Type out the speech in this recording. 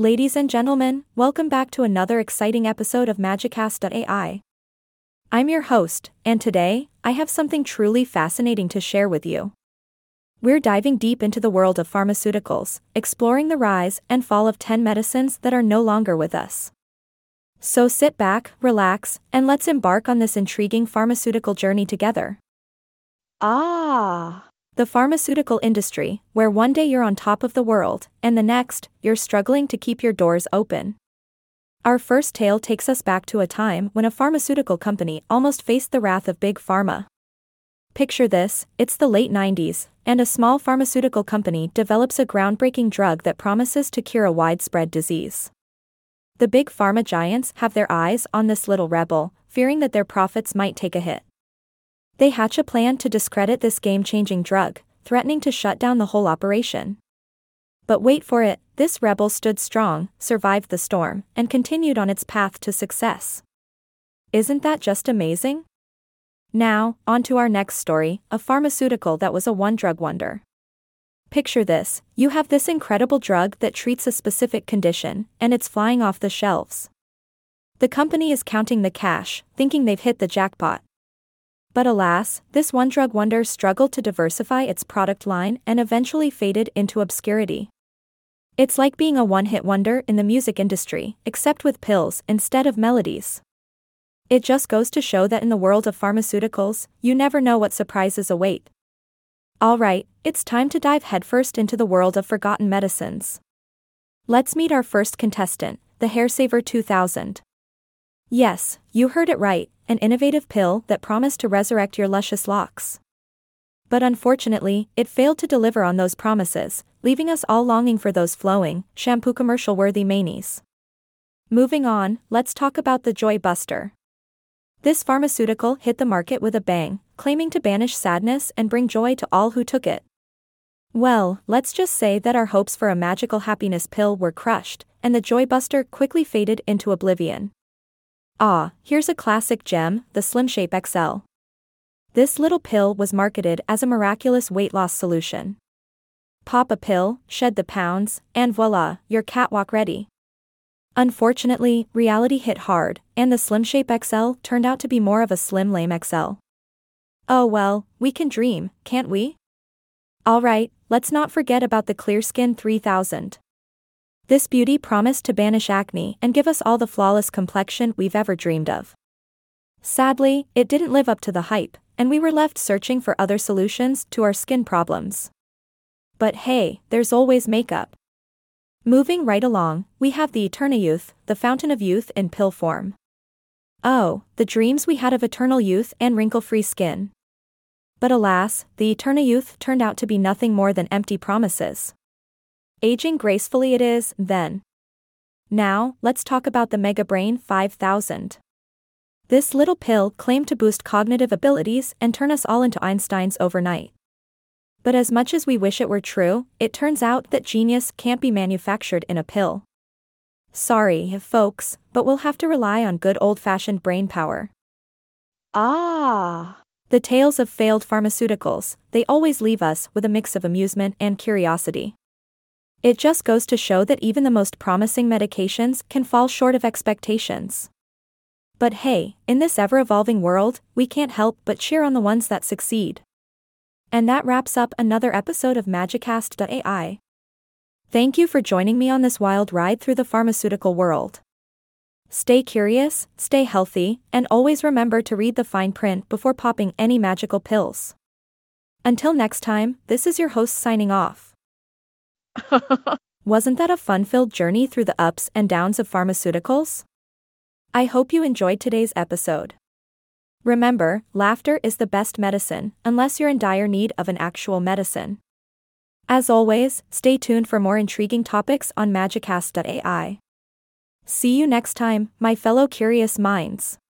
Ladies and gentlemen, welcome back to another exciting episode of Magicast.ai. I'm your host, and today, I have something truly fascinating to share with you. We're diving deep into the world of pharmaceuticals, exploring the rise and fall of 10 medicines that are no longer with us. So sit back, relax, and let's embark on this intriguing pharmaceutical journey together. Ah. The pharmaceutical industry, where one day you're on top of the world, and the next, you're struggling to keep your doors open. Our first tale takes us back to a time when a pharmaceutical company almost faced the wrath of Big Pharma. Picture this it's the late 90s, and a small pharmaceutical company develops a groundbreaking drug that promises to cure a widespread disease. The big pharma giants have their eyes on this little rebel, fearing that their profits might take a hit. They hatch a plan to discredit this game changing drug, threatening to shut down the whole operation. But wait for it, this rebel stood strong, survived the storm, and continued on its path to success. Isn't that just amazing? Now, on to our next story a pharmaceutical that was a one drug wonder. Picture this you have this incredible drug that treats a specific condition, and it's flying off the shelves. The company is counting the cash, thinking they've hit the jackpot. But alas, this one drug wonder struggled to diversify its product line and eventually faded into obscurity. It's like being a one hit wonder in the music industry, except with pills instead of melodies. It just goes to show that in the world of pharmaceuticals, you never know what surprises await. Alright, it's time to dive headfirst into the world of forgotten medicines. Let's meet our first contestant, the Hairsaver 2000. Yes, you heard it right, an innovative pill that promised to resurrect your luscious locks. But unfortunately, it failed to deliver on those promises, leaving us all longing for those flowing, shampoo commercial worthy manies. Moving on, let's talk about the Joy Buster. This pharmaceutical hit the market with a bang, claiming to banish sadness and bring joy to all who took it. Well, let's just say that our hopes for a magical happiness pill were crushed, and the Joy Buster quickly faded into oblivion. Ah, here's a classic gem, the Slim Shape XL. This little pill was marketed as a miraculous weight loss solution. Pop a pill, shed the pounds, and voila, you're catwalk ready. Unfortunately, reality hit hard, and the Slim Shape XL turned out to be more of a Slim Lame XL. Oh well, we can dream, can't we? Alright, let's not forget about the Clearskin 3000. This beauty promised to banish acne and give us all the flawless complexion we've ever dreamed of. Sadly, it didn't live up to the hype, and we were left searching for other solutions to our skin problems. But hey, there's always makeup. Moving right along, we have the Eterna Youth, the fountain of youth in pill form. Oh, the dreams we had of eternal youth and wrinkle free skin. But alas, the Eterna Youth turned out to be nothing more than empty promises. Aging gracefully it is, then. Now, let's talk about the Mega Brain 5000. This little pill claimed to boost cognitive abilities and turn us all into Einsteins overnight. But as much as we wish it were true, it turns out that genius can't be manufactured in a pill. Sorry, folks, but we'll have to rely on good old fashioned brain power. Ah. The tales of failed pharmaceuticals, they always leave us with a mix of amusement and curiosity. It just goes to show that even the most promising medications can fall short of expectations. But hey, in this ever evolving world, we can't help but cheer on the ones that succeed. And that wraps up another episode of Magicast.ai. Thank you for joining me on this wild ride through the pharmaceutical world. Stay curious, stay healthy, and always remember to read the fine print before popping any magical pills. Until next time, this is your host signing off. Wasn't that a fun filled journey through the ups and downs of pharmaceuticals? I hope you enjoyed today's episode. Remember, laughter is the best medicine, unless you're in dire need of an actual medicine. As always, stay tuned for more intriguing topics on Magicast.ai. See you next time, my fellow curious minds.